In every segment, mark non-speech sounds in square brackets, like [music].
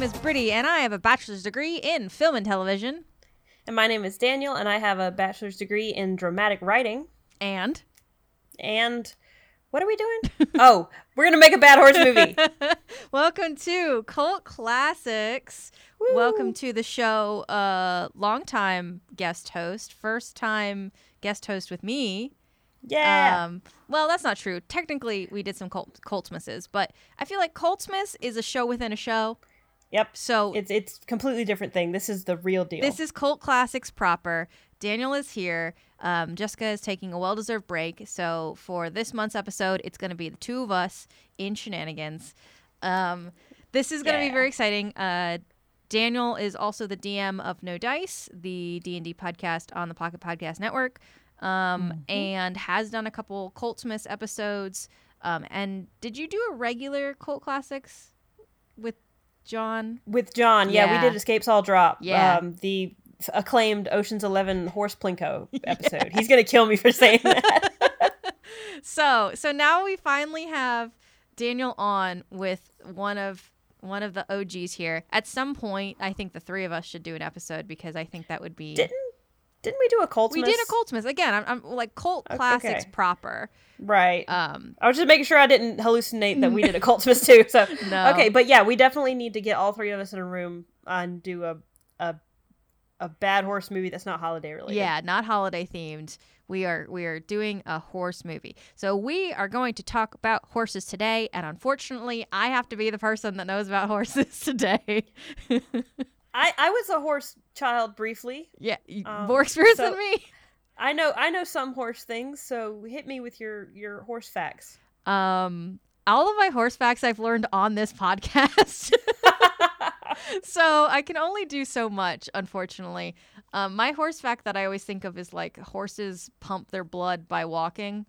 name is Brittany, and I have a bachelor's degree in film and television. And my name is Daniel, and I have a bachelor's degree in dramatic writing. And And what are we doing? [laughs] oh, we're gonna make a bad horse movie. [laughs] welcome to Cult Classics. Welcome to the show. Uh, longtime guest host, first time guest host with me. Yeah. Um, well, that's not true. Technically, we did some Cult Coltsmisses, but I feel like Coltsmiss is a show within a show. Yep. So It's it's completely different thing. This is the real deal. This is Cult Classics proper. Daniel is here. Um, Jessica is taking a well deserved break. So for this month's episode, it's going to be the two of us in shenanigans. Um, this is going to be very exciting. Uh, Daniel is also the DM of No Dice, the D and D podcast on the Pocket Podcast Network, um, and has done a couple Coltsmith episodes. Um, and did you do a regular Cult Classics John? with John. Yeah, Yeah. we did Escapes All Drop. Yeah. Um, the acclaimed Ocean's Eleven horse plinko episode. He's gonna kill me for saying that. [laughs] So so now we finally have Daniel on with one of one of the OGs here. At some point, I think the three of us should do an episode because I think that would be. Didn't didn't we do a cult? we did a Coltsmith again. I'm, I'm like cult Okay. classics proper. Right. Um, I was just making sure I didn't hallucinate that we did a [laughs] Coltsmith too. So No. okay, but yeah, we definitely need to get all three of us in a room and do a a a bad horse movie that's not holiday related. yeah, not holiday themed. We are we are doing a horse movie. So we are going to talk about horses today, and unfortunately, I have to be the person that knows about [laughs] horses today. [laughs] I I was a horse child briefly. yeah, Um, more experience so- than me. I know I know some horse things, so hit me with your your horse facts. Um, all of my horse facts I've learned on this podcast. [laughs] so I can only do so much, unfortunately. Um, my horse fact that I always think of is like horses pump their blood by walking.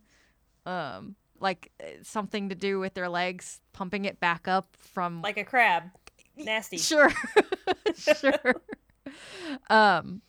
Um, like uh, something to do with their legs pumping it back up from like a crab. [laughs] Nasty. Sure. [laughs] sure. Um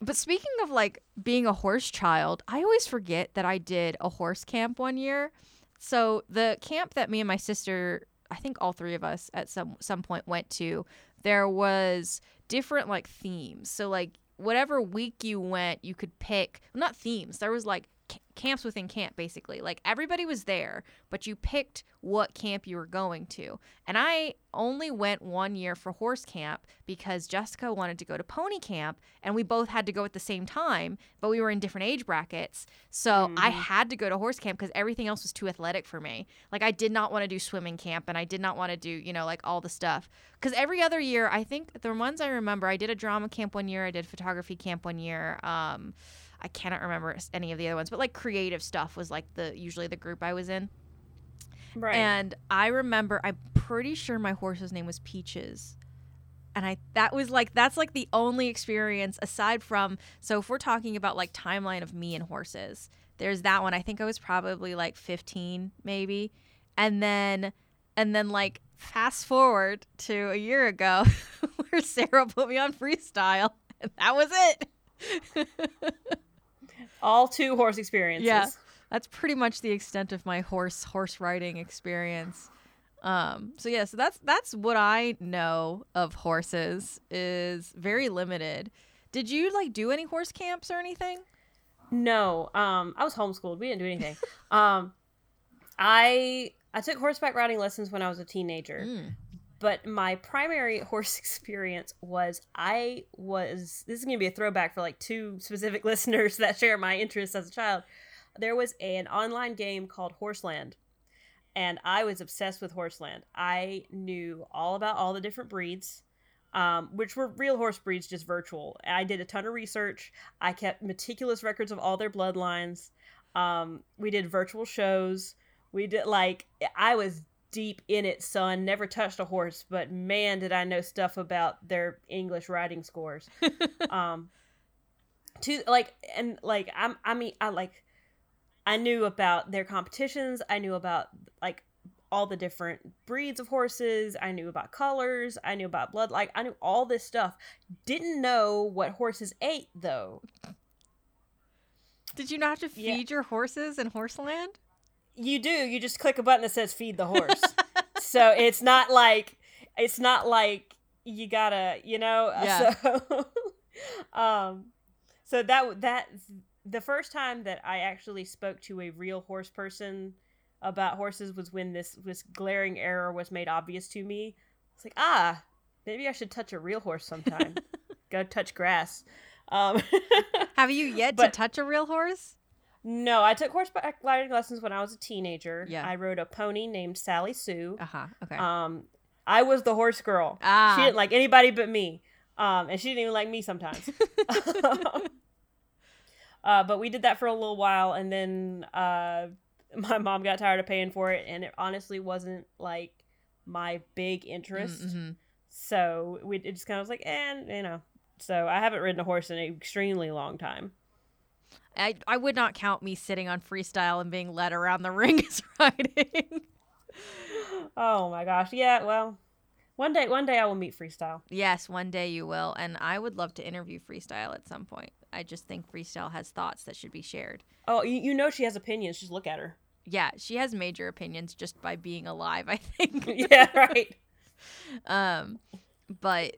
but speaking of like being a horse child, I always forget that I did a horse camp one year. So the camp that me and my sister, I think all three of us at some some point went to, there was different like themes. So like whatever week you went, you could pick not themes. There was like camps within camp basically. Like everybody was there, but you picked what camp you were going to. And I only went one year for horse camp because Jessica wanted to go to pony camp and we both had to go at the same time, but we were in different age brackets. So I had to go to horse camp because everything else was too athletic for me. Like I did not want to do swimming camp and I did not want to do, you know, like all the stuff. Because every other year, I think the ones I remember, I did a drama camp one year, I did photography camp one year. Um, I cannot remember any of the other ones, but like creative stuff was like the usually the group I was in. Right. And I remember, I'm pretty sure my horse's name was Peaches. And I that was like that's like the only experience aside from so if we're talking about like timeline of me and horses, there's that one. I think I was probably like 15 maybe. And then and then like fast forward to a year ago [laughs] where Sarah put me on freestyle and that was it. [laughs] all two horse experiences. Yeah. that's pretty much the extent of my horse horse riding experience. Um, so yeah, so that's that's what I know of horses is very limited. Did you like do any horse camps or anything? No, um, I was homeschooled. We didn't do anything. [laughs] um, I I took horseback riding lessons when I was a teenager, Mm. But my primary [laughs] horse experience was I was. This is gonna be a throwback for like two specific [laughs] listeners that share my interests as a child. There was an online game called Horseland, and I was obsessed with Horseland. I knew all about all the different breeds. Um, which were real horse breeds, just virtual. I did a ton of research. I kept meticulous records of all their bloodlines. Um, we did virtual shows. We did like I was deep in it, son. Never touched a horse, but man, did I know stuff about their English riding scores. [laughs] um, to like and like I'm I mean I like I knew about their competitions. I knew about like all the different breeds of horses. I knew about colors. I knew about blood. Like I knew all this stuff. Didn't know what horses ate though. Did you not have to Yeah. feed your horses in Horseland? You do. You just click a button that says feed the horse. [laughs] so it's not like it's not like you gotta, you know. [laughs] Yeah. So, um, so that that the first time that I actually spoke to a real horse person about horses was when this this glaring error was made obvious to me. It's like, ah, maybe I should touch a real horse sometime. [laughs] Go touch grass. Um, Have you yet But- to touch a real horse? No, I took horseback riding lessons when I was a teenager. Yeah. I rode a pony named Sally Sue. Uh huh. Okay. Um, I was the horse girl. ah. She didn't like anybody but me. Um, and she didn't even like me sometimes. [laughs] [laughs] uh, but we did that for a little while, and then uh, [laughs] my mom got tired of paying for it, and it honestly wasn't like my big interest. Mhm. So we it just kind of was like, and you know. So I haven't ridden a horse in an extremely long time. I I would not count me sitting on freestyle and being led around the [laughs] ring as riding. Oh my gosh, yeah. Well, one day, one day I will meet freestyle. yes, one day you will, and I would love to interview freestyle at some point. I just think freestyle has thoughts that should be shared. Oh, you, you know she has opinions. Just look at her. Yeah, she has major opinions just by being alive. I think. [laughs] yeah, right. [laughs] Um, but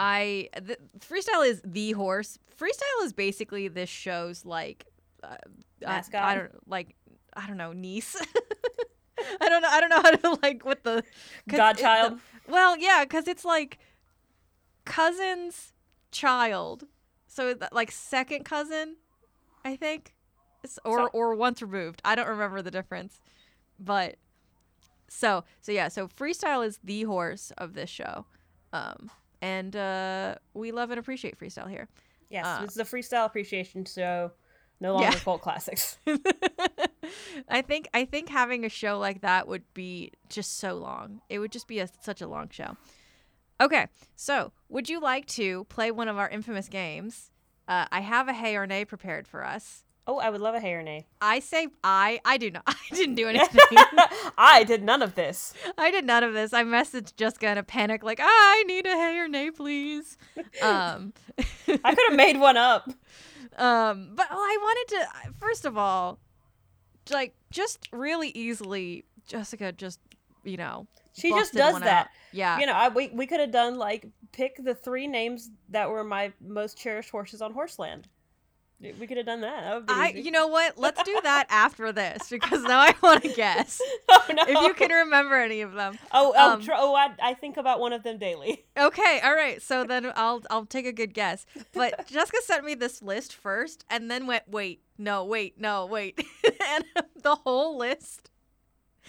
I the, freestyle is the horse. Freestyle is basically this show's like uh, I- Mascot? I, don't like I don't know niece. [laughs] I don't know. I don't know how to like what the 'cause it- Godchild. well, yeah, because it's like cousin's child, so like second cousin, I think, It's- or So- or once removed. I don't remember the difference, but so so yeah. So freestyle is the horse of this show, um, and uh, we love and appreciate freestyle here. Yes, Uh, it's the freestyle appreciation show. No longer Yeah. cult classics. [laughs] I think I think having a show like that would be just so long. It would just be a, such a long show. Okay, so would you like to play one of our infamous games? Uh, I have a hey or nay prepared for us. Oh, I would love a hey or nay. I say I. I do not. [laughs] I didn't do [laughs] anything. I did none of this. [laughs] I did none of this. I messaged Jessica in a panic, like, I need a hey or nay, please. Um, I could have made one up. Um, but well, I wanted to first of all, like just really easily, Jessica just you know She just does that. out. Yeah, You know, I, we we could have done like pick the three names that were my most cherished horses on Horseland. We could have done that. That would be I easy. you know what? Let's do that [laughs] after this because now I want to guess [laughs] oh no! if you can remember any of them. Oh, oh, um, tr- oh! I, I think about one of them daily. [laughs] Okay, all right. So then I'll I'll take a good guess. But Jessica sent me this list first, and then went, wait, no, wait, no, wait, and the whole list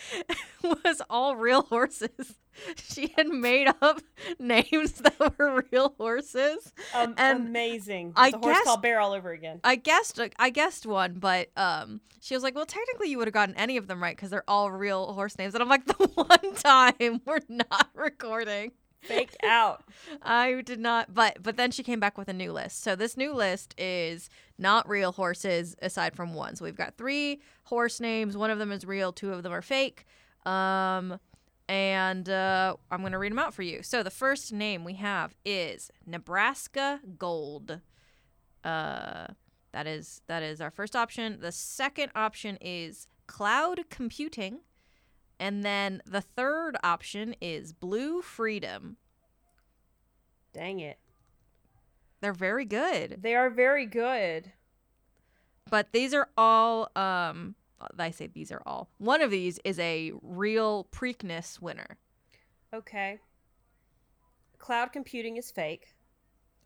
[laughs] was all real horses. [laughs] She had made up [laughs] names that were real horses. Um, And amazing. I It's a horse guess- called Bear all over again. I guessed I guessed one, but um, she was like, "Well, technically, you would have gotten any of them right because they're all real horse names." And I'm like, "The one time we're not recording." Faked out. [laughs] I did not, but but then she came back with a new list. So this new list is not real horses aside from one. So we've got three horse names. One of them is real. Two of them are fake. Um, and uh, I'm gonna read them out for you. So the first name we have is Nebraska Gold. Uh, that is that is our first option. The second option is Cloud Computing. And then the third option is Blue Freedom. Dang it. They're very good. They are very good. But these are all um I say these are all. One of these is a real Preakness winner. Okay. Cloud computing is fake,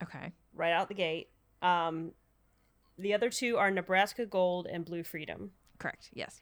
Okay. right out the gate. Um, the other two are Nebraska Gold and Blue Freedom. Correct. Yes.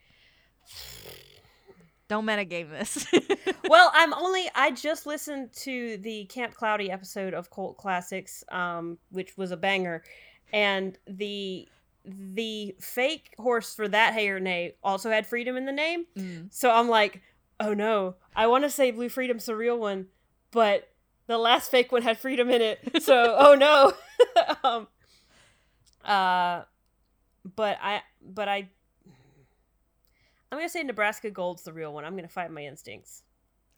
Don't metagame this. [laughs] well, I'm only. I just listened to the Camp Cloudy episode of Cult Classics, um, which was a banger, and the the fake horse for that hay or nay also had freedom in the name. Mm. So I'm like, oh no, I want to say Blue Freedom's the real one, but the last fake one had freedom in it. [laughs] So oh no. [laughs] um, uh, but I, but I, I'm gonna say Nebraska Gold's the real one. I'm gonna fight my instincts.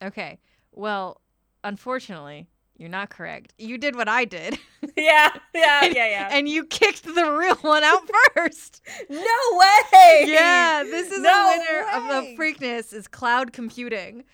Okay. Well, unfortunately, you're not correct. You did what I did. [laughs] yeah, yeah, yeah, yeah. and you kicked the real one out [laughs] first. no way. yeah, this is No the winner of the Preakness is cloud computing.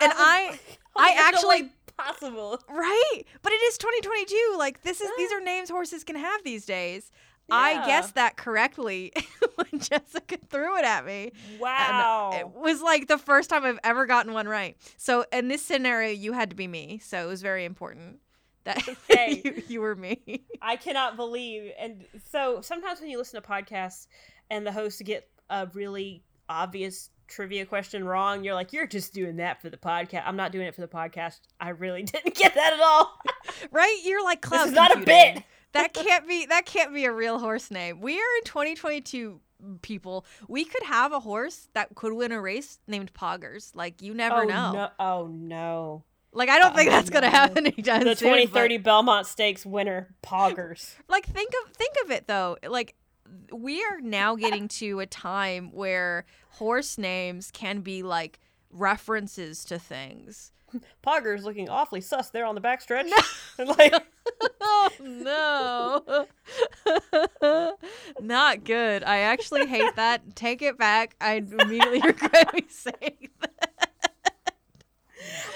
And I [laughs] I I actually- possible? Right? But it is 2022. Like this is these [gasps] are names horses can have these days. I guessed that correctly [laughs] when Jessica threw it at me. Wow. And it was like the first time I've ever gotten one right. So in this scenario, you had to be me. So it was very important that [laughs] Okay. you, you were me. [laughs] I cannot believe. And so sometimes when you listen to podcasts and the hosts get a really obvious trivia question wrong, you're like, you're just doing that for the podcast. I'm not doing it for the podcast. I really didn't get that at all. Right? You're like cloud this is not a bit. That can't be that can't be a real horse name. We are in 2022 people. We could have a horse that could win a race named Poggers. Like you never oh, know. No. Oh, no. Like I don't think Oh, that's gonna oh, happen anytime The soon, but- 2030 Belmont Stakes winner, Poggers. like think of think of it though like we are now getting to a time where horse names can be like references to things Poggers looking awfully sus there on the backstretch. [laughs] And like, [laughs] oh no [laughs] not good i actually hate that take it back i immediately regret me saying that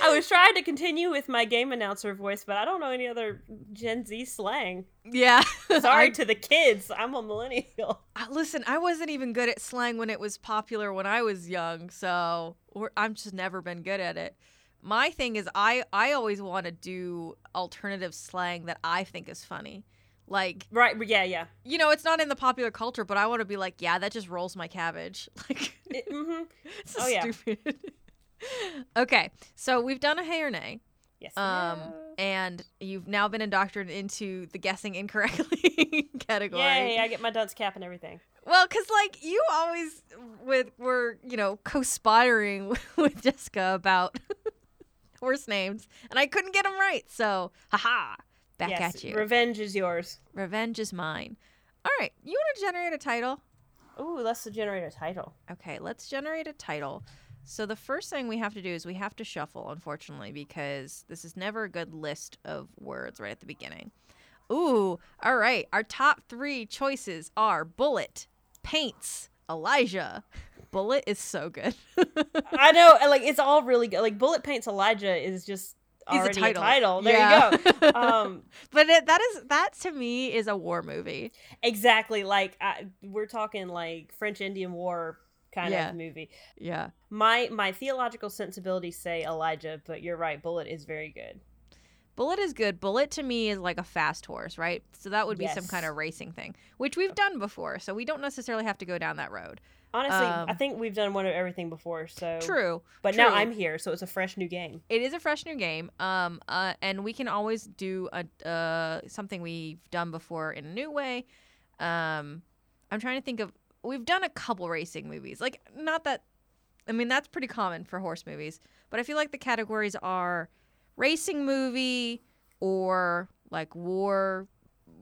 I was trying to continue with my game announcer voice, but I don't know any other Gen Z slang. yeah Sorry I- to the kids. I'm a millennial. Listen, I wasn't even good at slang when it was popular when I was young, so we're, I'm just never been good at it. My thing is, I I always want to do alternative slang that I think is funny. Like, Right. Yeah, yeah. you know, it's not in the popular culture, but I want to be like, yeah, that just rolls my cabbage. [laughs] Like, It- [laughs] mhm. it's Oh, yeah. [laughs] okay, so we've done a hey or nay, Yes. um, and you've now been indoctrinated into the guessing incorrectly category. Yay, I get my dunce cap and everything. Well, because like you always with were you know co-spiring with Jessica about horse names, and I couldn't get them right. So, haha, back yes, at you. Revenge is yours. Revenge is mine. All right, you want to generate a title? Ooh, let's generate a title. Okay, let's generate a title. So the first thing we have to do is we have to shuffle, unfortunately, because this is never a good list of words right at the beginning. Ooh, all right. Our top three choices are Bullet, Paints, Elijah. [laughs] Bullet is so good. I know, [laughs] like it's all really good. Like Bullet Paints Elijah is just Is a already title. There Yeah. you go. [laughs] Um, but it, that is that to me is a war movie. exactly. Like I, we're talking like French Indian War kind Yeah. of movie. Yeah. My my theological sensibilities say Elijah, but you're right. Bullet is very good. Bullet is good. Bullet to me is like a fast horse, right? So that would be some kind of racing thing, which we've done before. So we don't necessarily have to go down that road. Honestly, I Um, think we've done one of everything before. So True. But now. I'm here, so it's a fresh new game. It is a fresh new game. Um, uh, and we can always do a uh something we've done before in a new way. Um, I'm trying to think of. We've done a couple racing movies. Like not that. I mean that's pretty common for horse movies, but I feel like the categories are racing movie or like war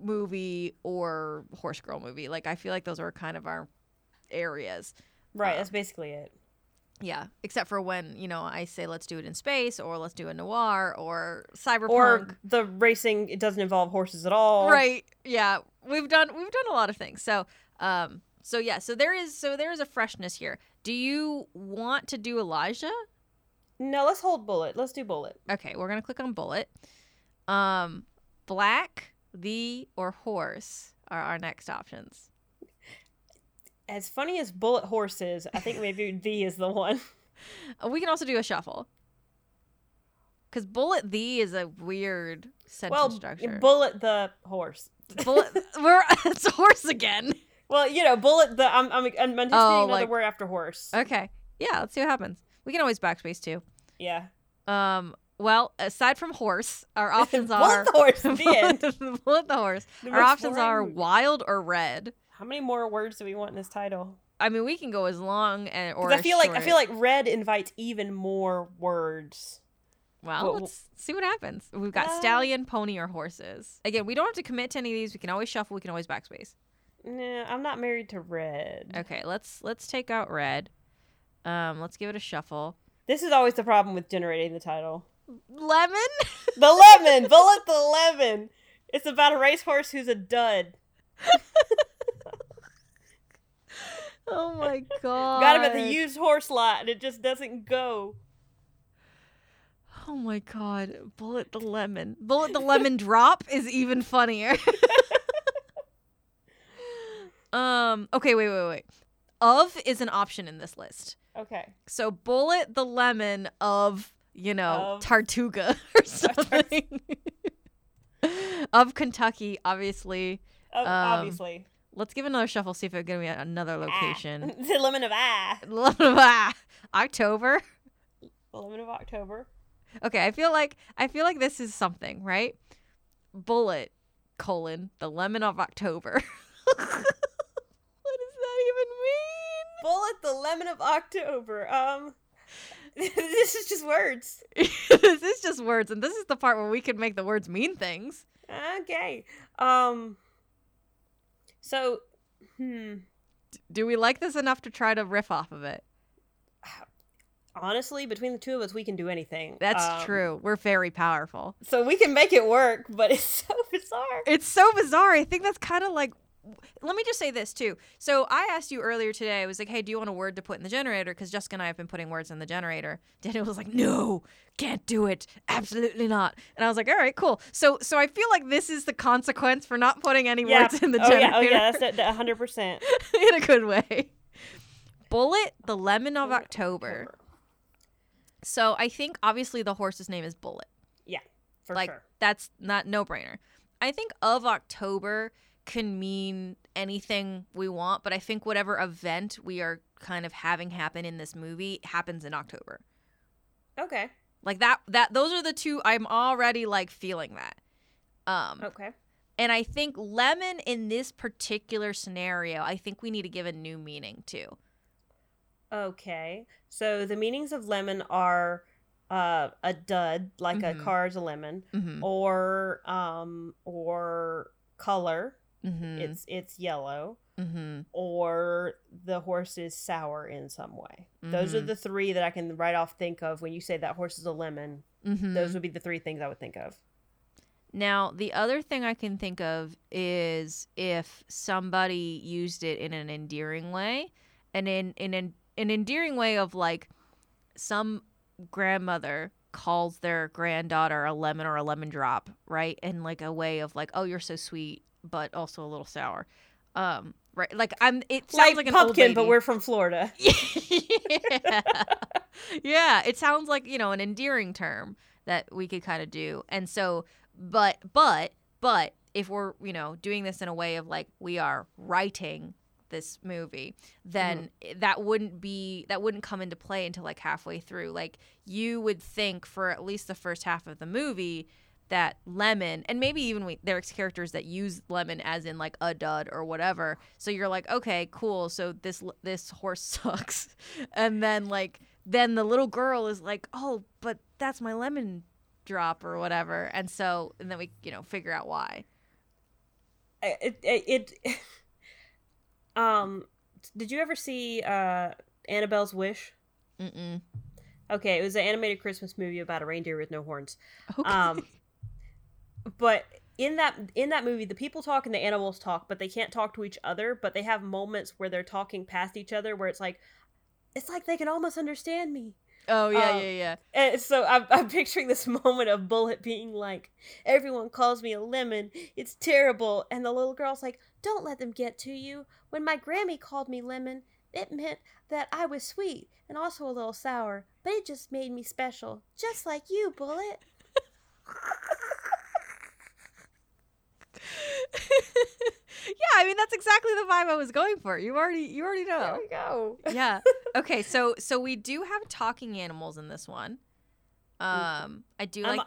movie or horse girl movie. Like I feel like those are kind of our areas. Right, Uh, that's basically it. Yeah, except for when you know I say let's do it in space, or let's do a noir, or cyberpunk. Or the racing it doesn't involve horses at all. right? Yeah, we've done we've done a lot of things. So, um, so yeah, so there is so there is a freshness here. Do you want to do Elijah? No, let's hold bullet. Let's do bullet. Okay, we're gonna click on bullet. Um, black, the, or horse are our next options. As funny as bullet horse is, I think maybe [laughs] the is the one. We can also do a shuffle. Cause bullet the is a weird sentence well, structure. bullet the horse. bullet, [laughs] we're [laughs] it's a horse again. Well, you know, bullet the. I'm I'm, I'm anticipating Oh, another like- word after horse. Okay. Yeah, let's see what happens. We can always backspace too. yeah. Um, well, aside from horse, our options bullet are the horse. The end. bullet the horse. The Our options boring are wild or red. How many more words do we want in this title? I mean, we can go as long and or I feel like I feel like red invites even more words. Well, Well, let's see what happens. We've got Uh, stallion, pony, or horses. Again, we don't have to commit to any of these. We can always shuffle. We can always backspace. Nah, I'm not married to red. Okay, let's let's take out red. Um, let's give it a shuffle. This is always the problem with generating the title. Lemon. The lemon, bullet the lemon. It's about a racehorse who's a dud. [laughs] oh my god. [laughs] Got him at the used horse lot, and it just doesn't go. Oh my god, Bullet the lemon. Bullet the lemon [laughs] drop is even funnier. [laughs] um okay, wait, wait, wait. Of is an option in this list. Okay. So Bullet the lemon of, you know, Of- Tartuga or something. of Kentucky, obviously. Oh, Um, obviously. Let's give another shuffle, see if it's gonna be at another location. Ah. [laughs] the lemon of ah. [laughs] lemon of ah, October. The lemon of October. Okay, I feel like I feel like this is something, right? Bullet colon the lemon of October. [laughs] what does that even mean? Bullet the lemon of October. Um, this is just words. this is just words, and this is the part where we can make the words mean things. Okay. Um. So, hmm. Do we like this enough to try to riff off of it? Honestly, between the two of us, we can do anything. That's Um, true. We're very powerful. So we can make it work, but it's [laughs] so bizarre. It's so bizarre. I think that's kind of like. Let me just say this too. So I asked you earlier today. I was like, "Hey, do you want a word to put in the generator?" Because Jessica and I have been putting words in the generator. [laughs] Daniel was like, "No, can't do it. Absolutely not." And I was like, "All right, cool." So, so I feel like this is the consequence for not putting any Yeah. words in the oh generator yeah, oh yeah, that's hundred percent. [laughs] in a good way. Bullet, the lemon of October. So I think obviously the horse's name is Bullet. Yeah, for like sure. that's not no brainer. I think of October can mean anything we want, but I think whatever event we are kind of having happen in this movie happens in October. Okay. Like that that those are the two I'm already like feeling that. Um Okay. and I think lemon in this particular scenario, I think we need to give a new meaning to. Okay. So the meanings of lemon are uh, a dud, like Mhm. a car's a lemon, Mhm. or um, or color. Mhm. It's it's yellow, Mhm. or the horse is sour in some way. Those are Mhm. the three that I can right off think of when you say that horse is a lemon. Mhm. Those would be the three things I would think of. Now, the other thing I can think of is if somebody used it in an endearing way, and in in an, an endearing way of like some grandmother calls their granddaughter a lemon or a lemon drop, right? And like a way of like, oh, you're so sweet, but also a little sour. Um, right? Like I'm. It sounds Like, like, pumpkin, but we're from Florida. [laughs] yeah. yeah, it sounds like, you know, an endearing term that we could kind of do. And so, but, but, but if we're, you know, doing this in a way of like we are writing this movie, then that wouldn't be, that wouldn't come into play until like halfway through. Like you would think for at least the first half of the movie that lemon and maybe even we, there's characters that use lemon as in like a dud or whatever. So you're like okay cool so this this horse [laughs] sucks. And then like then the little girl is like oh but that's my lemon drop or whatever. And so and then we you know figure out why. It, it, it [laughs] um did you ever see uh annabelle's wish? Mm-mm. okay it was an animated christmas movie about a reindeer with no horns. Okay. um but in that in that movie the people talk and the animals talk but they can't talk to each other but they have moments where they're talking past each other where it's like it's like they can almost understand me. Oh yeah um, yeah yeah. and so I'm, I'm picturing this [laughs] moment of bullet being like everyone calls me a lemon. It's terrible. And the little girl's like don't let them get to you. When my grammy called me lemon it meant that i was sweet and also a little sour but it just made me special just like you bullet [laughs] [laughs] yeah i mean that's exactly the vibe i was going for you already you already know there we go [laughs] yeah. Okay, so so we do have talking animals in this one. Um, I do I'm, like.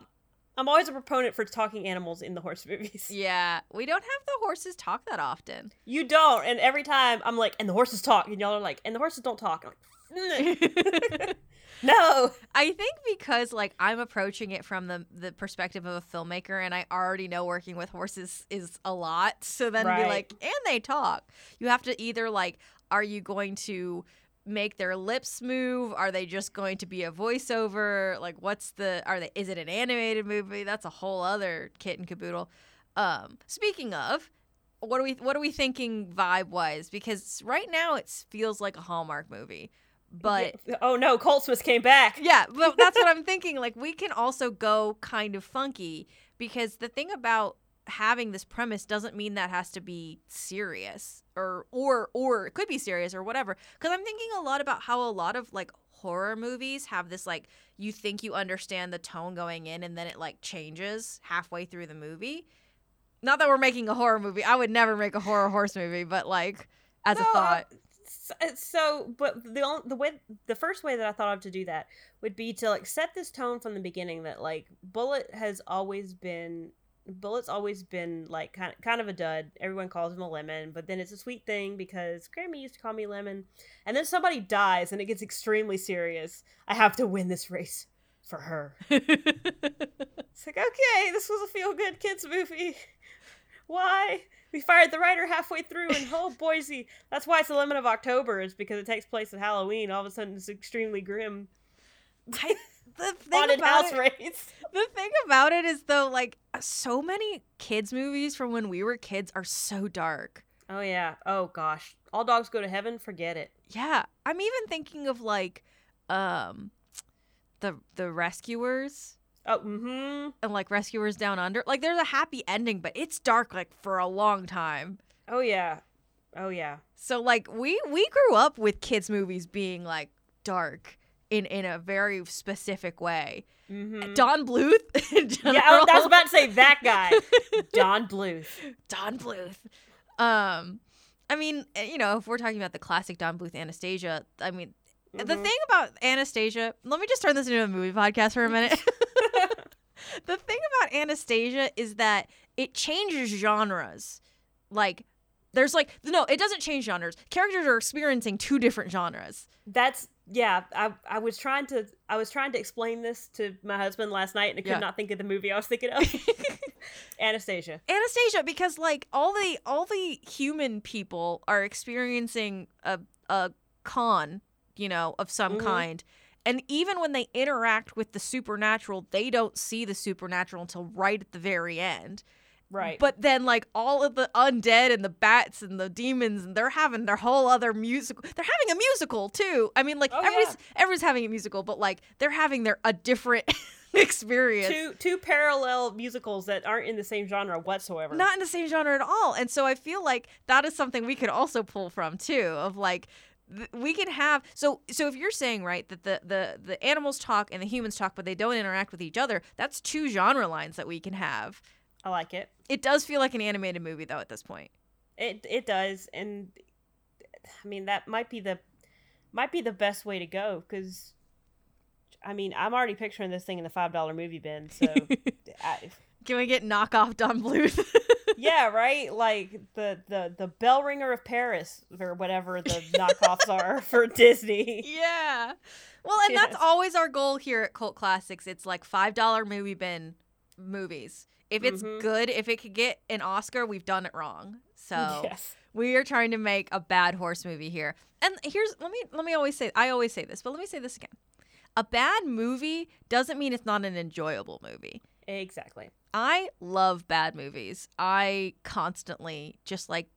I'm always a proponent for talking animals in the horse [laughs] movies Yeah, we don't have the horses talk that often. you don't and every time i'm like and the horses talk and y'all are like and the horses don't talk I'm like, "Mm, [laughs] no I think because like I'm approaching it from the the perspective of a filmmaker, and I already know working with horses is a lot. So then be like, and they talk. You have to either like, are you going to make their lips move? Are they just going to be a voiceover? Like, what's the? Are they? Is it an animated movie? That's a whole other kit and caboodle. Um, speaking of. What are we what are we thinking vibe wise? Because right now it feels like a Hallmark movie, but Yeah. oh no, Colt Smith came back. yeah, [laughs] but that's what I'm thinking. Like we can also go kind of funky because the thing about having this premise doesn't mean that has to be serious or or or it could be serious or whatever. Cuz I'm thinking a lot about how a lot of like horror movies have this like you think you understand the tone going in and then it like changes halfway through the movie. Not that we're making a horror movie. I would never make a horror horse movie, but like as a thought. s- Uh, so, but the only, the way the first way that I thought of to do that would be to like set this tone from the beginning that like Bullet has always been Bullet's always been like kind of, kind of a dud. Everyone calls him a lemon, but then it's a sweet thing because Grammy used to call me lemon. And then somebody dies and it gets extremely serious. I have to win this race for her. [laughs] It's like, okay, this was a feel good kids movie. Why? We fired the writer halfway through and oh Boise. That's why it's the lemon of October, is because it takes place at Halloween. All of a sudden it's extremely grim. I, the [laughs] thing about house it-. The thing about it is though, like so many kids movies from when we were kids are so dark. Oh yeah. Oh gosh. All dogs go to heaven, forget it. Yeah, I'm even thinking of like, um, the the rescuers Oh, mm-hmm. and like rescuers down under. Like, there's a happy ending, but it's dark like for a long time. Oh yeah. Oh yeah. So like we we grew up with kids movies being like dark in in a very specific way. Mm-hmm. Don Bluth. [laughs] Yeah, I was, I was about to say that guy. [laughs] Don Bluth. Don Bluth. Um, I mean, eh, you know, if we're talking about the classic Don Bluth Anastasia, I mean, the Mhm. thing about Anastasia, let me just turn this into a movie podcast for a minute. [laughs] the thing about Anastasia is that it changes genres. Like, there's like, no, it doesn't change genres. Characters are experiencing two different genres. That's yeah. I I was trying to I was trying to explain this to my husband last night, and I could Yeah. not think of the movie I was thinking of. [laughs] Anastasia. Anastasia because like all the all the human people are experiencing a a con, you know, of some Mhm. kind. And even when they interact with the supernatural, they don't see the supernatural until right at the very end. Right. But then like all of the undead and the bats and the demons and they're having their whole other musical. They're having a musical too. I mean like Oh, everybody's yeah. everyone's having a musical, but like they're having their a different [laughs] experience. two two parallel musicals that aren't in the same genre whatsoever. not in the same genre at all. And so I feel like that is something we could also pull from too of like we can have so so if you're saying right that the the the animals talk and the humans talk but they don't interact with each other that's two genre lines that we can have I like it. it does feel like an animated movie though at this point It it does, and I mean that might be the might be the best way to go because. I mean, I'm already picturing this thing in the five dollar movie bin. So, [laughs] I, can we get knockoff Don Bluth [laughs] yeah, right. Like the the the bell ringer of Paris or whatever the [laughs] knockoffs are for Disney. yeah well and that's always our goal here at cult classics it's like five dollar movie bin movies if it's Mhm. good if it could get an oscar we've done it wrong so yes. we are trying to make a bad horse movie here and here's let me let me always say i always say this but let me say this again a bad movie doesn't mean it's not an enjoyable movie Exactly. i love bad movies. I constantly just like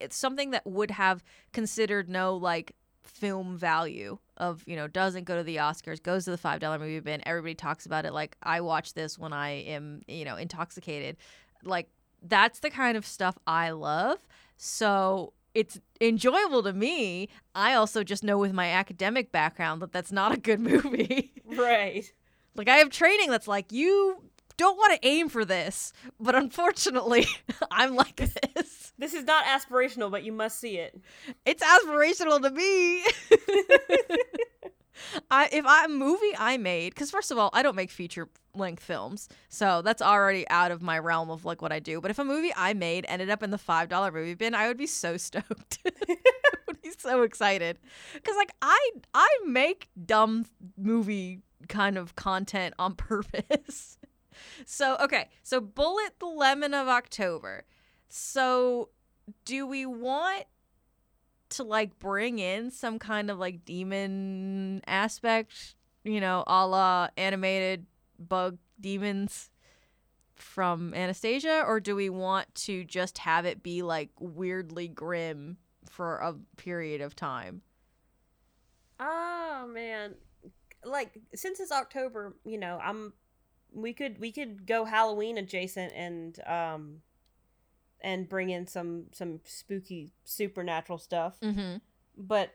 it's something that would have considered no like film value of you know doesn't go to the oscars goes to the five dollar movie bin everybody talks about it like i watch this when i am you know intoxicated. Like that's the kind of stuff i love. So it's enjoyable to me. I also just know with my academic background that that's not a good [laughs] movie. Right. like i have training that's like you don't want to aim for this but unfortunately [laughs] i'm like this This is not aspirational, but you must see it. it's aspirational to me. [laughs] I if I a movie I made because first of all I don't make feature length films, so that's already out of my realm of like what I do. But if a movie I made ended up in the five dollar movie bin, I would be so stoked. [laughs] I would be so excited because like I I make dumb movie kind of content on purpose. So okay, so Bullet the Lemon of October. So do we want to like bring in some kind of like demon aspect, you know, a la animated bug demons from Anastasia, or do we want to just have it be like weirdly grim for a period of time? Oh man, like since it's October, you know, I'm we could we could go Halloween adjacent and um and bring in some some spooky supernatural stuff. Mm-hmm. But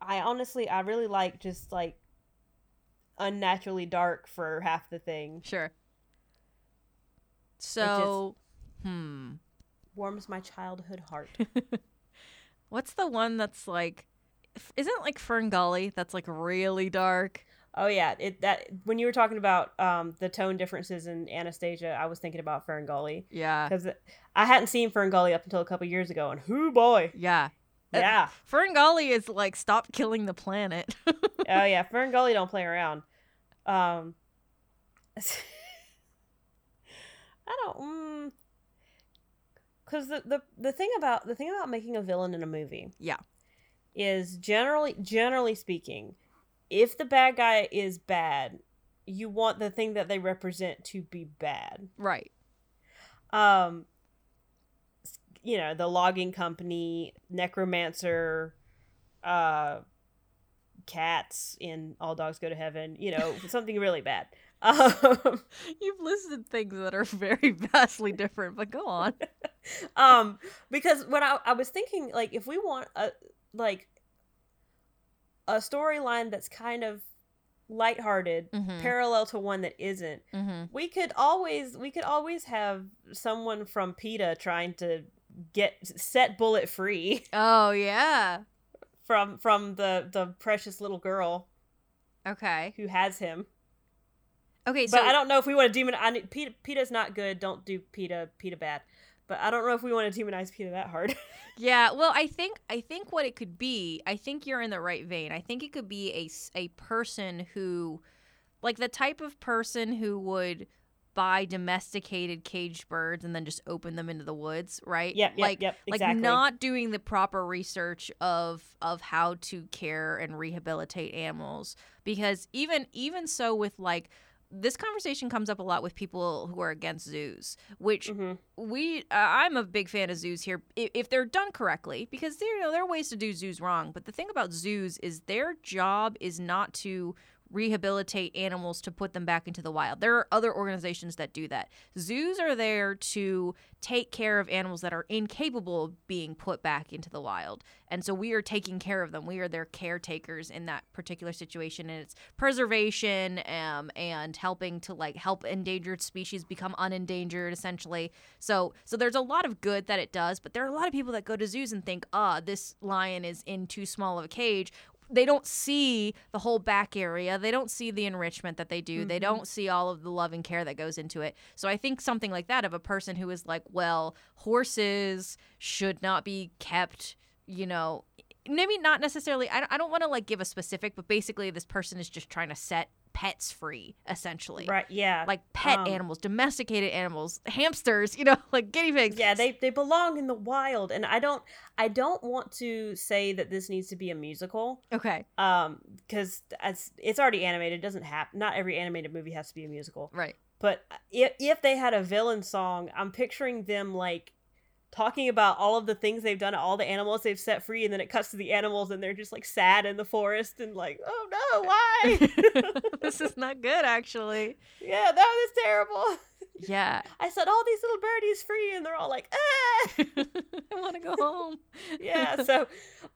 I honestly I really like just like unnaturally dark for half the thing. Sure. So, hmm. Warms my childhood heart. [laughs] What's the one that's like? Isn't like Fern Gully? That's like really dark. Oh yeah, it that when you were talking about um the tone differences in Anastasia, I was thinking about Fern Gully Yeah. because I hadn't seen Fern Gully up until a couple years ago, and whoo boy, Yeah. Uh, yeah, Fern Gully is like stop killing the planet. [laughs] oh yeah, Fern Gully don't play around. Um, [laughs] I don't, mm, because the, the the thing about the thing about making a villain in a movie, Yeah. is generally generally speaking, if the bad guy is bad, you want the thing that they represent to be bad. right. um you know the logging company necromancer uh cats in all dogs go to heaven you know [laughs] something really bad um, [laughs] You've listed things that are very [laughs] vastly different, but go on. um because when I, I was thinking like if we want a like a storyline that's kind of lighthearted Mhm. parallel to one that isn't Mm-hmm. we could always we could always have someone from PETA trying to get set bullet free [laughs] Oh yeah. from from the the precious little girl Okay. who has him. Okay. So But I don't know if we want to demon. I need, PETA, PETA's not good. Don't do PETA. PETA bad. But I don't know if we want to demonize PETA that hard. [laughs] Yeah, well, I think I think what it could be, I think you're in the right vein. I think it could be a a person who like the type of person who would buy domesticated caged birds and then just open them into the woods, right? Yeah, yep, like yep, like not doing the proper research of of how to care and rehabilitate animals because even even so with like this conversation comes up a lot with people who are against zoos, which Mhm. we uh, I'm a big fan of zoos here if, if they're done correctly because there you know there are ways to do zoos wrong but the thing about zoos is their job is not to rehabilitate animals to put them back into the wild. There are other organizations that do that. Zoos are there to take care of animals that are incapable of being put back into the wild. And so we are taking care of them. We are their caretakers in that particular situation. And it's preservation um, and helping to like help endangered species become unendangered essentially. So so there's a lot of good that it does, but there are a lot of people that go to zoos and think, ah, this lion is in too small of a cage. They don't see the whole back area. They don't see the enrichment that they do. They Mhm. don't see all of the love and care that goes into it. So I think something like that of a person who is like, well, horses should not be kept, you know, maybe not necessarily. I don't, I don't want to like give a specific, but basically this person is just trying to set pets free, essentially Right? Yeah. like pet Um, animals, domesticated animals, hamsters, you know, [laughs] like guinea pigs. yeah, they they belong in the wild, and I don't I don't want to say that this needs to be a musical. Okay. um because it's, it's already animated it doesn't have not every animated movie has to be a musical Right. but if, if they had a villain song i'm picturing them like talking about all of the things they've done all the animals they've set free and then it cuts to the animals and they're just like sad in the forest and like oh no why [laughs] this is not good, actually. yeah that was terrible Yeah. [laughs] i set all these little birdies free and they're all like ah [laughs] I want to go home. yeah so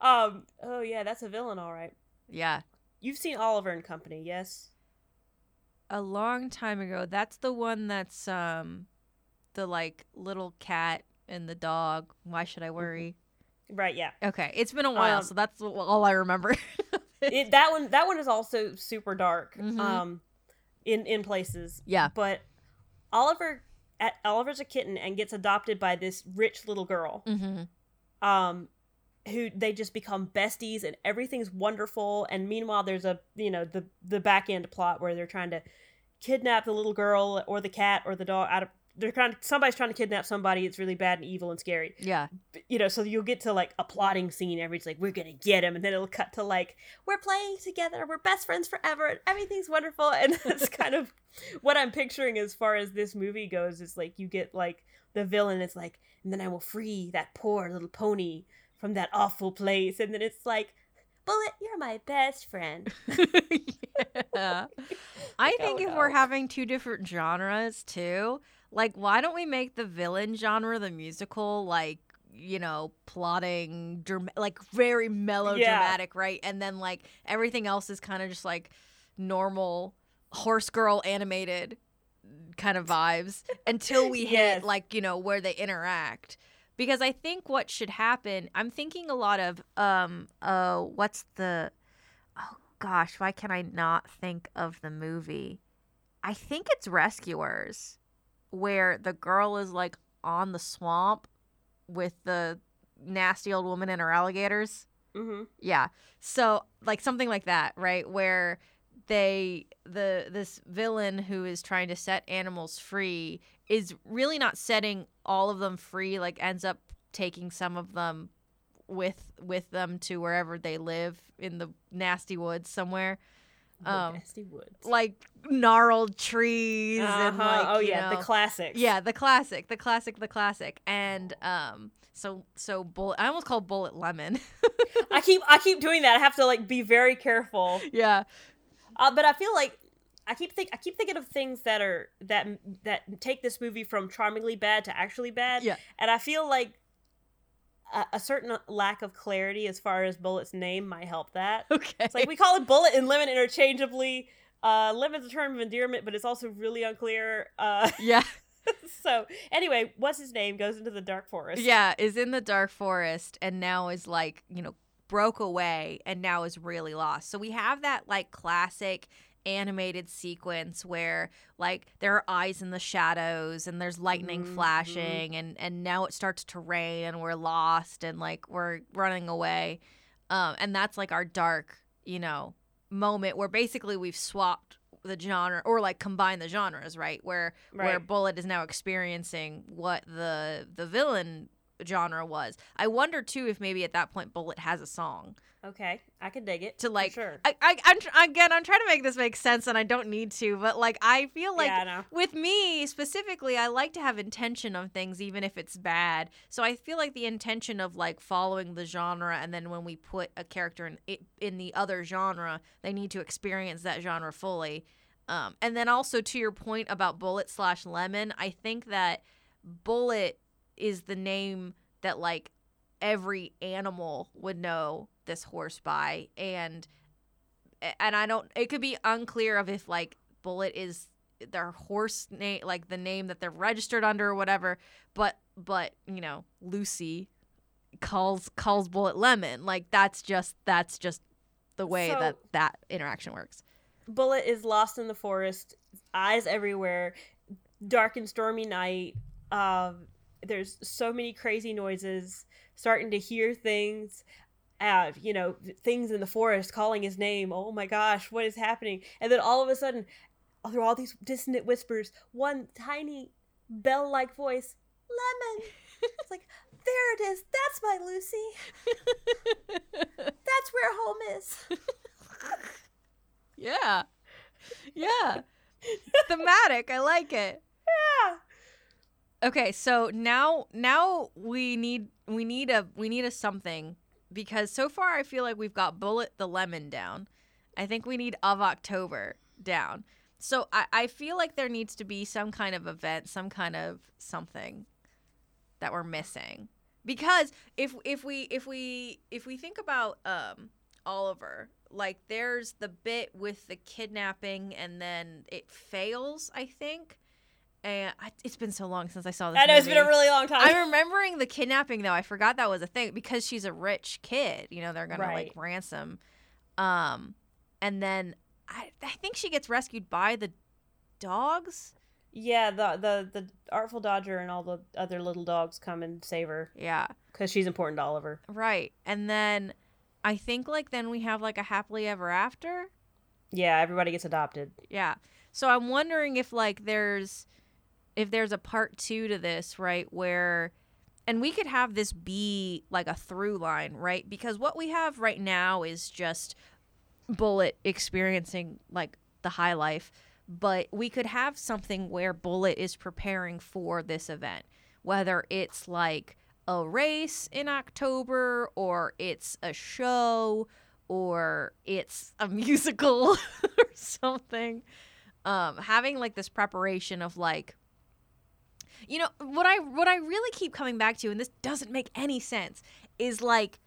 um oh yeah that's a villain all right Yeah. you've seen oliver and company yes A long time ago. That's the one that's um the like little cat and the dog. Why should I worry? right yeah Okay. It's been a while, Um, so that's all I remember. [laughs] it, that one that one is also super dark Mhm. um in in places yeah. but oliver at, oliver's a kitten and gets adopted by this rich little girl Mm-hmm. um who they just become besties and everything's wonderful and meanwhile there's a you know the the back end plot where they're trying to kidnap the little girl or the cat or the dog out of they're trying to, somebody's trying to kidnap somebody it's really bad and evil and scary Yeah. you know, so you'll get to like a plotting scene. Everybody's like, "We're gonna get him," and then it'll cut to like, "We're playing together. We're best friends forever, and everything's wonderful." [laughs] And that's kind of what I'm picturing as far as this movie goes. Is like you get like the villain is like, and then I will free that poor little pony from that awful place, and then it's like, Bullet, you're my best friend. [laughs] yeah. [laughs] I think oh, if we're having two different genres too, like why don't we make the villain genre the musical like you know plotting dram- like very melodramatic right? And then like everything else is kind of just like normal horse girl animated kind of vibes until we hit like you know where they interact. Because i think what should happen i'm thinking a lot of um uh what's the oh gosh why can i not think of the movie? I think it's rescuers where the girl is like on the swamp with the nasty old woman and her alligators Mm-hmm. yeah. So like something like that, right? Where they the this villain who is trying to set animals free is really not setting all of them free, like ends up taking some of them with with them to wherever they live in the nasty woods somewhere. Um, nasty woods. Like gnarled trees Uh-huh. like oh yeah, know, the classic. yeah, the classic, the classic, the classic. And um so so bullet I almost called bullet lemon. [laughs] I keep I keep doing that. I have to like be very careful. yeah. Uh, but I feel like I keep think I keep thinking of things that are that that take this movie from charmingly bad to actually bad. Yeah. And I feel like a, a certain lack of clarity as far as Bullet's name might help that. Okay. It's like we call it Bullet and Lemon interchangeably. Uh, Lemon's a term of endearment, but it's also really unclear. Uh, [laughs] yeah. so anyway, what's his name goes into the dark forest. Yeah, is in the dark forest and now is like, you know, broke away and now is really lost. So we have that like classic animated sequence where like there are eyes in the shadows and there's lightning Mhm, flashing and and now it starts to rain and we're lost and like we're running away. Um and that's like our dark, you know, moment where basically we've swapped the genre or like combined the genres, right? Where where Bullet is now experiencing what the the villain genre was. I wonder too if maybe at that point Bullet has a song Okay, I can dig it. to like. sure. I, I I'm tr- again I'm trying to make this make sense and I don't need to, but like I feel like yeah, I with me specifically, I like to have intention of things, even if it's bad. So I feel like the intention of like following the genre, and then when we put a character in it, in the other genre, they need to experience that genre fully. Um, and then also to your point about Bullet slash Lemon, I think that Bullet is the name that like every animal would know this horse by, and and I don't. It could be unclear of if like Bullet is their horse name, like the name that they're registered under or whatever. But but you know, Lucy calls calls Bullet Lemon. Like that's just that's just the way So- that that interaction works. Bullet is lost in the forest, eyes everywhere, dark and stormy night. Um, there's so many crazy noises, starting to hear things. Uh, you know, things in the forest calling his name. Oh my gosh, what is happening? And then all of a sudden, through all these dissonant whispers, one tiny bell-like voice, "Lemon." it's like, there it is. That's my Lucy. [laughs] That's where home is. [laughs] yeah, yeah, thematic. I like it. Okay, so now now we need we need a we need a something because so far I feel like we've got Bullet the Lemon down. I think we need of October down. So I, I feel like there needs to be some kind of event, some kind of something that we're missing. Because if if we if we if we think about um Oliver, like there's the bit with the kidnapping and then it fails, I think. And I, it's been so long since I saw this. I know it's been a really long time. I'm remembering the kidnapping though. I forgot that was a thing because she's a rich kid. You know, they're gonna like ransom. Um, and then I I think she gets rescued by the dogs. Yeah, the the the artful dodger and all the other little dogs come and save her Yeah, because she's important to Oliver. right. And then I think like then we have like a happily ever after. Yeah, everybody gets adopted. Yeah. So I'm wondering if like there's if there's a part 2 to this, right, where and we could have this be like a through line, right? Because what we have right now is just Bullet experiencing like the high life, but we could have something where Bullet is preparing for this event, whether it's like a race in October or it's a show or it's a [laughs] musical or something. Um, having like this preparation of like you know what I what I really keep coming back to, and this doesn't make any sense, is like,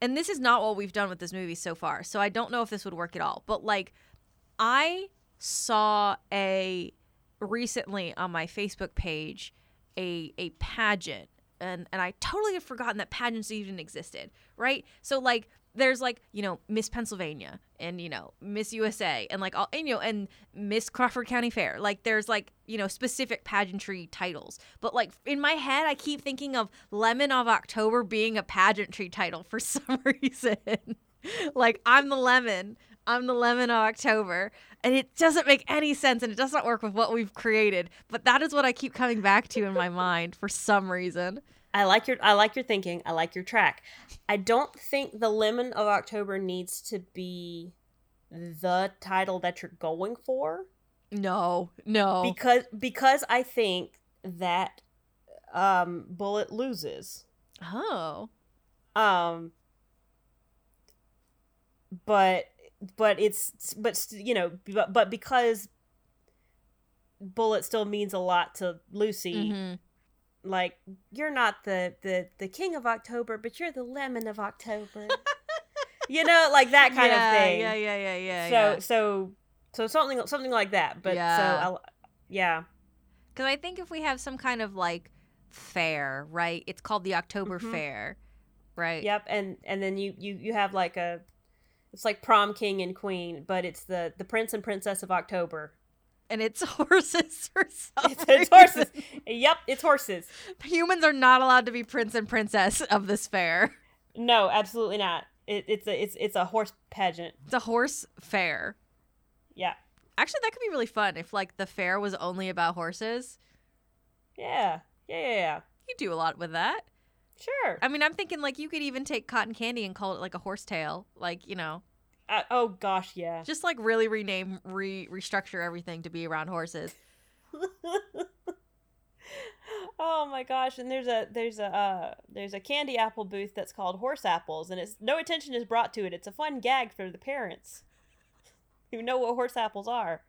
and this is not what we've done with this movie so far. So I don't know if this would work at all. But like, I saw a recently on my Facebook page a a pageant and and I totally had forgotten that pageants even existed, right? So like there's like you know Miss Pennsylvania and you know Miss USA and like all and, you know and Miss Crawford County Fair. Like there's like you know specific pageantry titles, but like in my head I keep thinking of Lemon of October being a pageantry title for [laughs] some reason. like I'm the lemon, I'm the lemon of October, and it doesn't make any sense and it does not work with what we've created. But that is what I keep coming back to in my mind for some reason. I like your I like your thinking. I like your track. I don't think the Lemon of October needs to be the title that you're going for. No, no. Because because I think that um Bullet loses. Oh. Um but but it's but you know but, but because Bullet still means a lot to Lucy. Mm-hmm like you're not the the the king of October, but you're the lemon of October. [laughs] you know, like that kind yeah, of thing. Yeah, yeah, yeah, yeah. So yeah. so so something something like that. But Yeah. so I'll, yeah. Because I think if we have some kind of like fair, right? It's called the October Mhm. Fair, right? Yep, and and then you you you have like a it's like prom king and queen, but it's the the prince and princess of October. And it's [laughs] horses or something. It's, it's horses. yep, it's horses. Humans are not allowed to be prince and princess of this fair. No, absolutely not. It, it's a it's it's a horse pageant. It's a horse fair. Yeah. Actually, that could be really fun if like the fair was only about horses. Yeah. Yeah, yeah, yeah. You do a lot with that. Sure. I mean, I'm thinking like you could even take cotton candy and call it like a horsetail, like you know, Uh, oh gosh, yeah. just like really rename, re restructure everything to be around horses. [laughs] oh my gosh! And there's a there's a uh, there's a candy apple booth that's called Horse Apples, and it's no attention is brought to it. It's a fun gag for the parents [laughs] who know what horse apples are.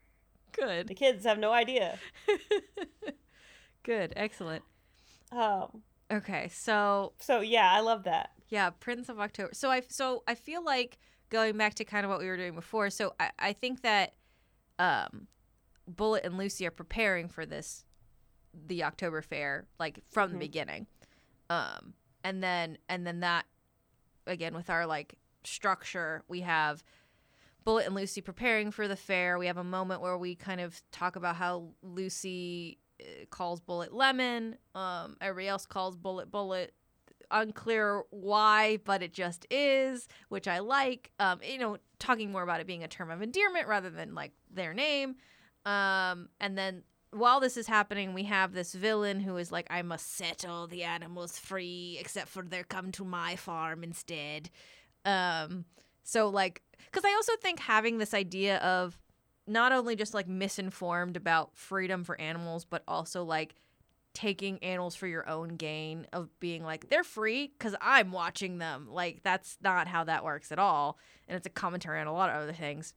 Good. The kids have no idea. [laughs] good, excellent. Um. Okay, so So yeah, I love that. yeah, Prince of October. So I so I feel like going back to kind of what we were doing before. So I, I think that um, Bullet and Lucy are preparing for this the October Fair like from the Mhm. beginning, um, and then and then that again with our like structure we have Bullet and Lucy preparing for the fair. We have a moment where we kind of talk about how Lucy uh, calls Bullet Lemon. Um, everybody else calls Bullet Bullet. Unclear why, but it just is, which I like. Um, you know, talking more about it being a term of endearment rather than like their name. Um, and then while this is happening, we have this villain who is like, I must set all the animals free, except for they're come to my farm instead. Um, so like, because I also think having this idea of not only just like misinformed about freedom for animals, but also like taking animals for your own gain of being like they're free because I'm watching them. Like that's not how that works at all, and it's a commentary on a lot of other things.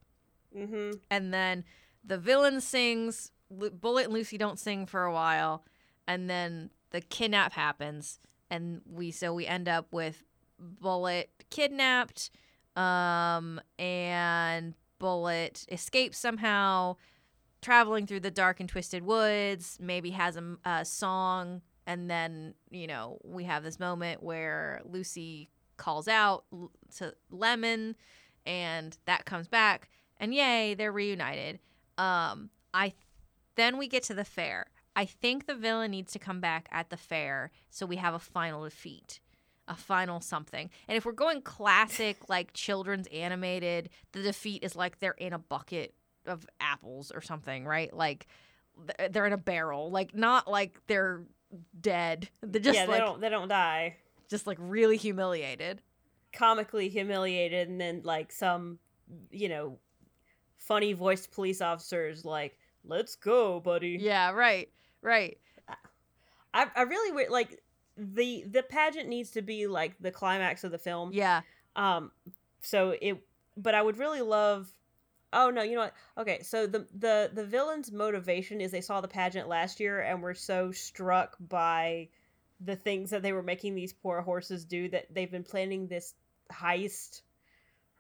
Mm-hmm. And then the villain sings. Bullet and Lucy don't sing for a while, and then the kidnap happens, and we so we end up with Bullet kidnapped, um, and Bullet escapes somehow, traveling through the dark and twisted woods. Maybe has a song, and then you know we have this moment where Lucy calls out to Lemon, and that comes back, and yay, they're reunited. Um, I then we get to the fair. I think the villain needs to come back at the fair so we have a final defeat, a final something. And if we're going classic, like children's animated, the defeat is like they're in a bucket of apples or something, right? Like they're in a barrel, like not like they're dead. [laughs] They're just yeah, they like don't they don't die. just like really humiliated. Comically humiliated, and then like some, you know, funny voiced police officers like, "Let's go, buddy." Yeah, right, right. I I really like the the pageant needs to be like the climax of the film. Yeah, Um, so it but I would really love Oh no, you know what? Okay, so the the the villain's motivation is they saw the pageant last year and were so struck by the things that they were making these poor horses do that they've been planning this heist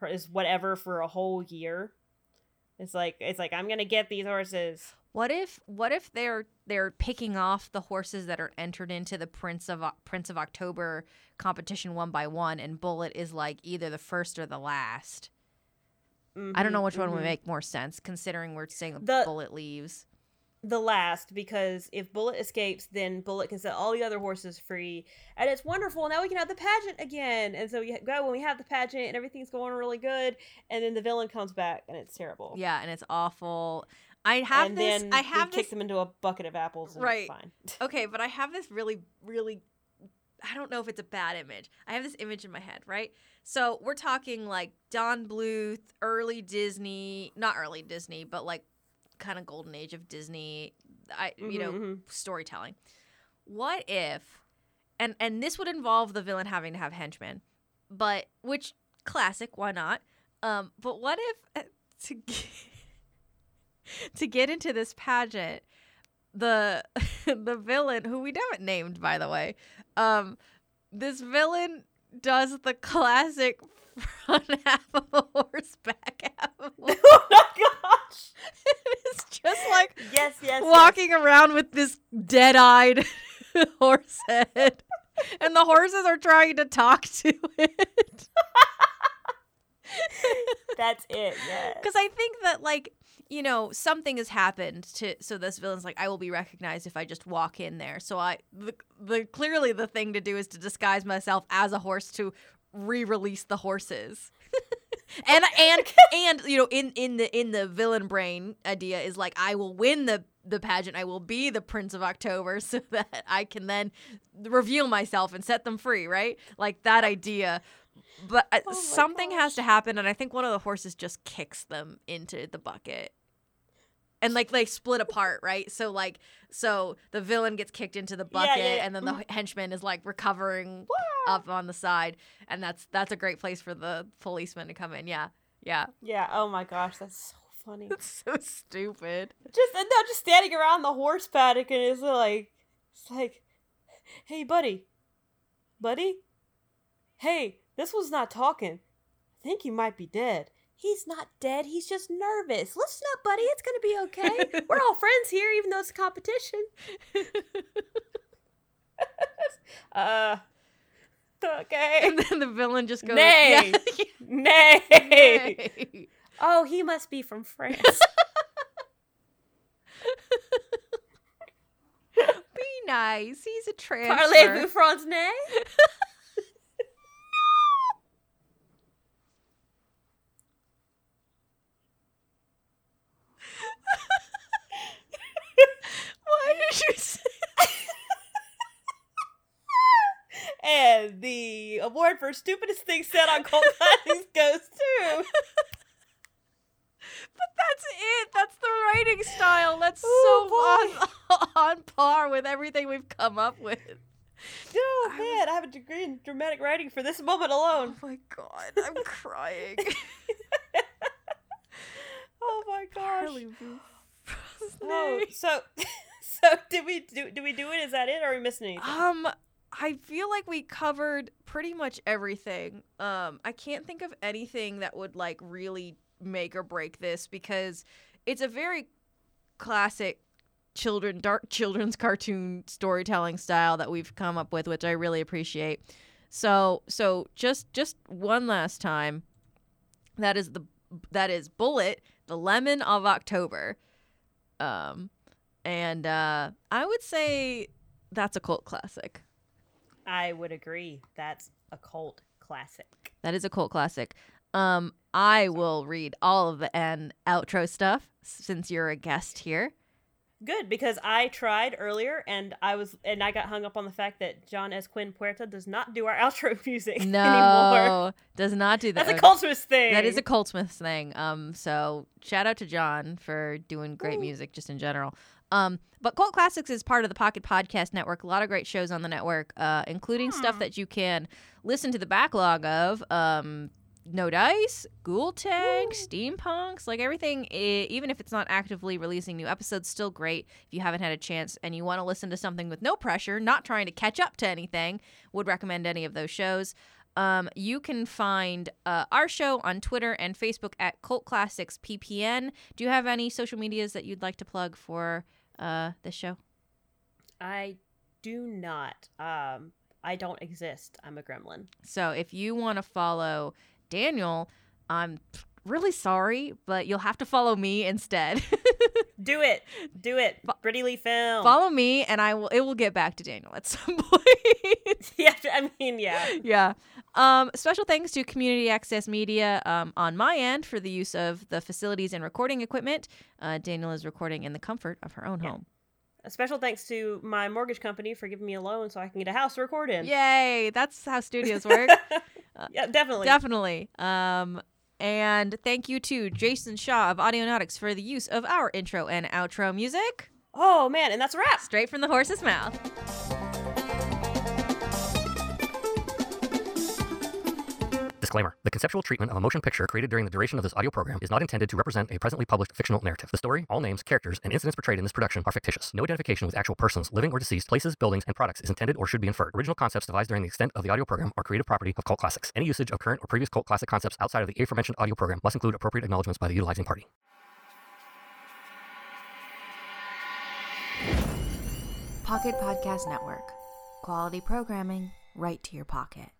or is whatever for a whole year. It's like it's like I'm gonna get these horses. What if what if they're they're picking off the horses that are entered into the Prince of Prince of October competition one by one, and Bullet is like either the first or the last. Mm-hmm, I don't know which mm-hmm. one would mm-hmm. make more sense, considering we're saying the Bullet leaves. The last, because if Bullet escapes, then Bullet can set all the other horses free, and it's wonderful. Now we can have the pageant again, and so we go when we have the pageant and everything's going really good, and then the villain comes back and it's terrible. Yeah, and it's awful. I have and this. Then I have kick them into a bucket of apples. right. fine. [laughs] okay, but I have this really, really. I don't know if it's a bad image. I have this image in my head, right? So we're talking like Don Bluth, early Disney, not early Disney, but like kind of golden age of Disney, I mm-hmm, you know, mm-hmm. storytelling. What if and and this would involve the villain having to have henchmen, but which classic, why not? Um, but what if [laughs] to get, to get into this pageant, the [laughs] the villain who we haven't named by the way, um, this villain does the classic [laughs] front half of a horse, back half of a [laughs] horse. Oh my gosh. it's just like yes, yes, walking yes. around with this dead-eyed horse head. and the horses are trying to talk to it. That's it, yeah. Because I think that like you know something has happened to so this villain's like I will be recognized if I just walk in there. So I the, the clearly the thing to do is to disguise myself as a horse to re-release the horses. [laughs] and and and you know in in the in the villain brain idea is like I will win the the pageant I will be the prince of October [laughs] so that I can then reveal myself and set them free right like that idea but uh, oh something gosh. has to happen and I think one of the horses just kicks them into the bucket and like they split apart, right? So like so the villain gets kicked into the bucket yeah, yeah, yeah. and then the mm-hmm. henchman is like recovering up on the side and that's that's a great place for the policeman to come in. Yeah. Yeah. Yeah. Oh my gosh, that's so funny. It's [laughs] so stupid. Just and they're just standing around the horse paddock and it's like it's like Hey buddy. Buddy? Hey, this one's not talking. I think he might be dead. He's not dead. He's just nervous. Listen up, buddy. It's going to be okay. [laughs] We're all friends here, even though it's a competition. [laughs] uh, okay. And then the villain just goes, Nay. Yeah. [laughs] Nay. Nay. Oh, he must be from France. be nice. He's a transfer. Parlez-vous français? You say? and the award for stupidest thing said on Cult [laughs] Classics goes to. But that's it. That's the writing style. That's oh, so on, [laughs] on par with everything we've come up with. Oh man. I have a degree in dramatic writing for this moment alone. Oh my god, I'm crying. [laughs] oh my gosh. Oh, so [laughs] so did we do did we do it? Is that it or are we missing anything? Um I feel like we covered pretty much everything. Um I can't think of anything that would like really make or break this because it's a very classic children dark [laughs] children's cartoon storytelling style that we've come up with which I really appreciate. So so just just one last time that is the that is Bullet, the lemon of October. Um and uh, I would say that's a cult classic. I would agree. That's a cult classic. That is a cult classic. Um, I will read all of the end outro stuff since you're a guest here. Good because I tried earlier and I was and I got hung up on the fact that John S. Quinn Puerta does not do our [laughs] outro music no, anymore. does not do that. That's a Coltsmith thing. That is a Coltsmith thing. Um, so shout out to John for doing great Ooh. music just in general. Um, but Cult Classics is part of the Pocket Podcast Network. A lot of great shows on the network, uh, including hmm. stuff that you can listen to the backlog of. Um, no dice, ghoul tank, steampunks, like everything. even if it's not actively releasing new episodes, still great. If you haven't had a chance and you want to listen to something with no pressure, not trying to catch up to anything, would recommend any of those shows. Um, you can find uh, our show on Twitter and Facebook at Cult Classics PPN. Do you have any social medias that you'd like to plug for uh, this show? I do not. Um, I don't exist. I'm a gremlin. So if you want to follow Daniel, I'm really sorry, but you'll have to follow me instead. [laughs] Do it. Do it. Brittany Lee Film. follow me, and I will. It will get back to Daniel at some [laughs] point. [laughs] yeah, I mean, yeah. yeah. Um, special thanks to Community Access Media um, on my end for the use of the facilities and recording equipment. Uh, Daniel is recording in the comfort of her own Yeah. home. A special thanks to my mortgage company for giving me a loan so I can get a house to record in. Yay! That's how studios [laughs] work. yeah, definitely. Definitely. Um, and thank you to Jason Shaw of Audionautix for the use of our intro and outro music oh man, and that's a wrap. straight from the horse's mouth. Disclaimer The conceptual treatment of a motion picture created during the duration of this audio program is not intended to represent a presently published fictional narrative. The story, all names, characters, and incidents portrayed in this production are fictitious. No identification with actual persons, living or deceased, places, buildings, and products is intended or should be inferred. Original concepts devised during the extent of the audio program are creative property of Cult Classics. Any usage of current or previous Cult Classic concepts outside of the aforementioned audio program must include appropriate acknowledgments by the utilizing party. Pocket Podcast Network. Quality programming right to your pocket.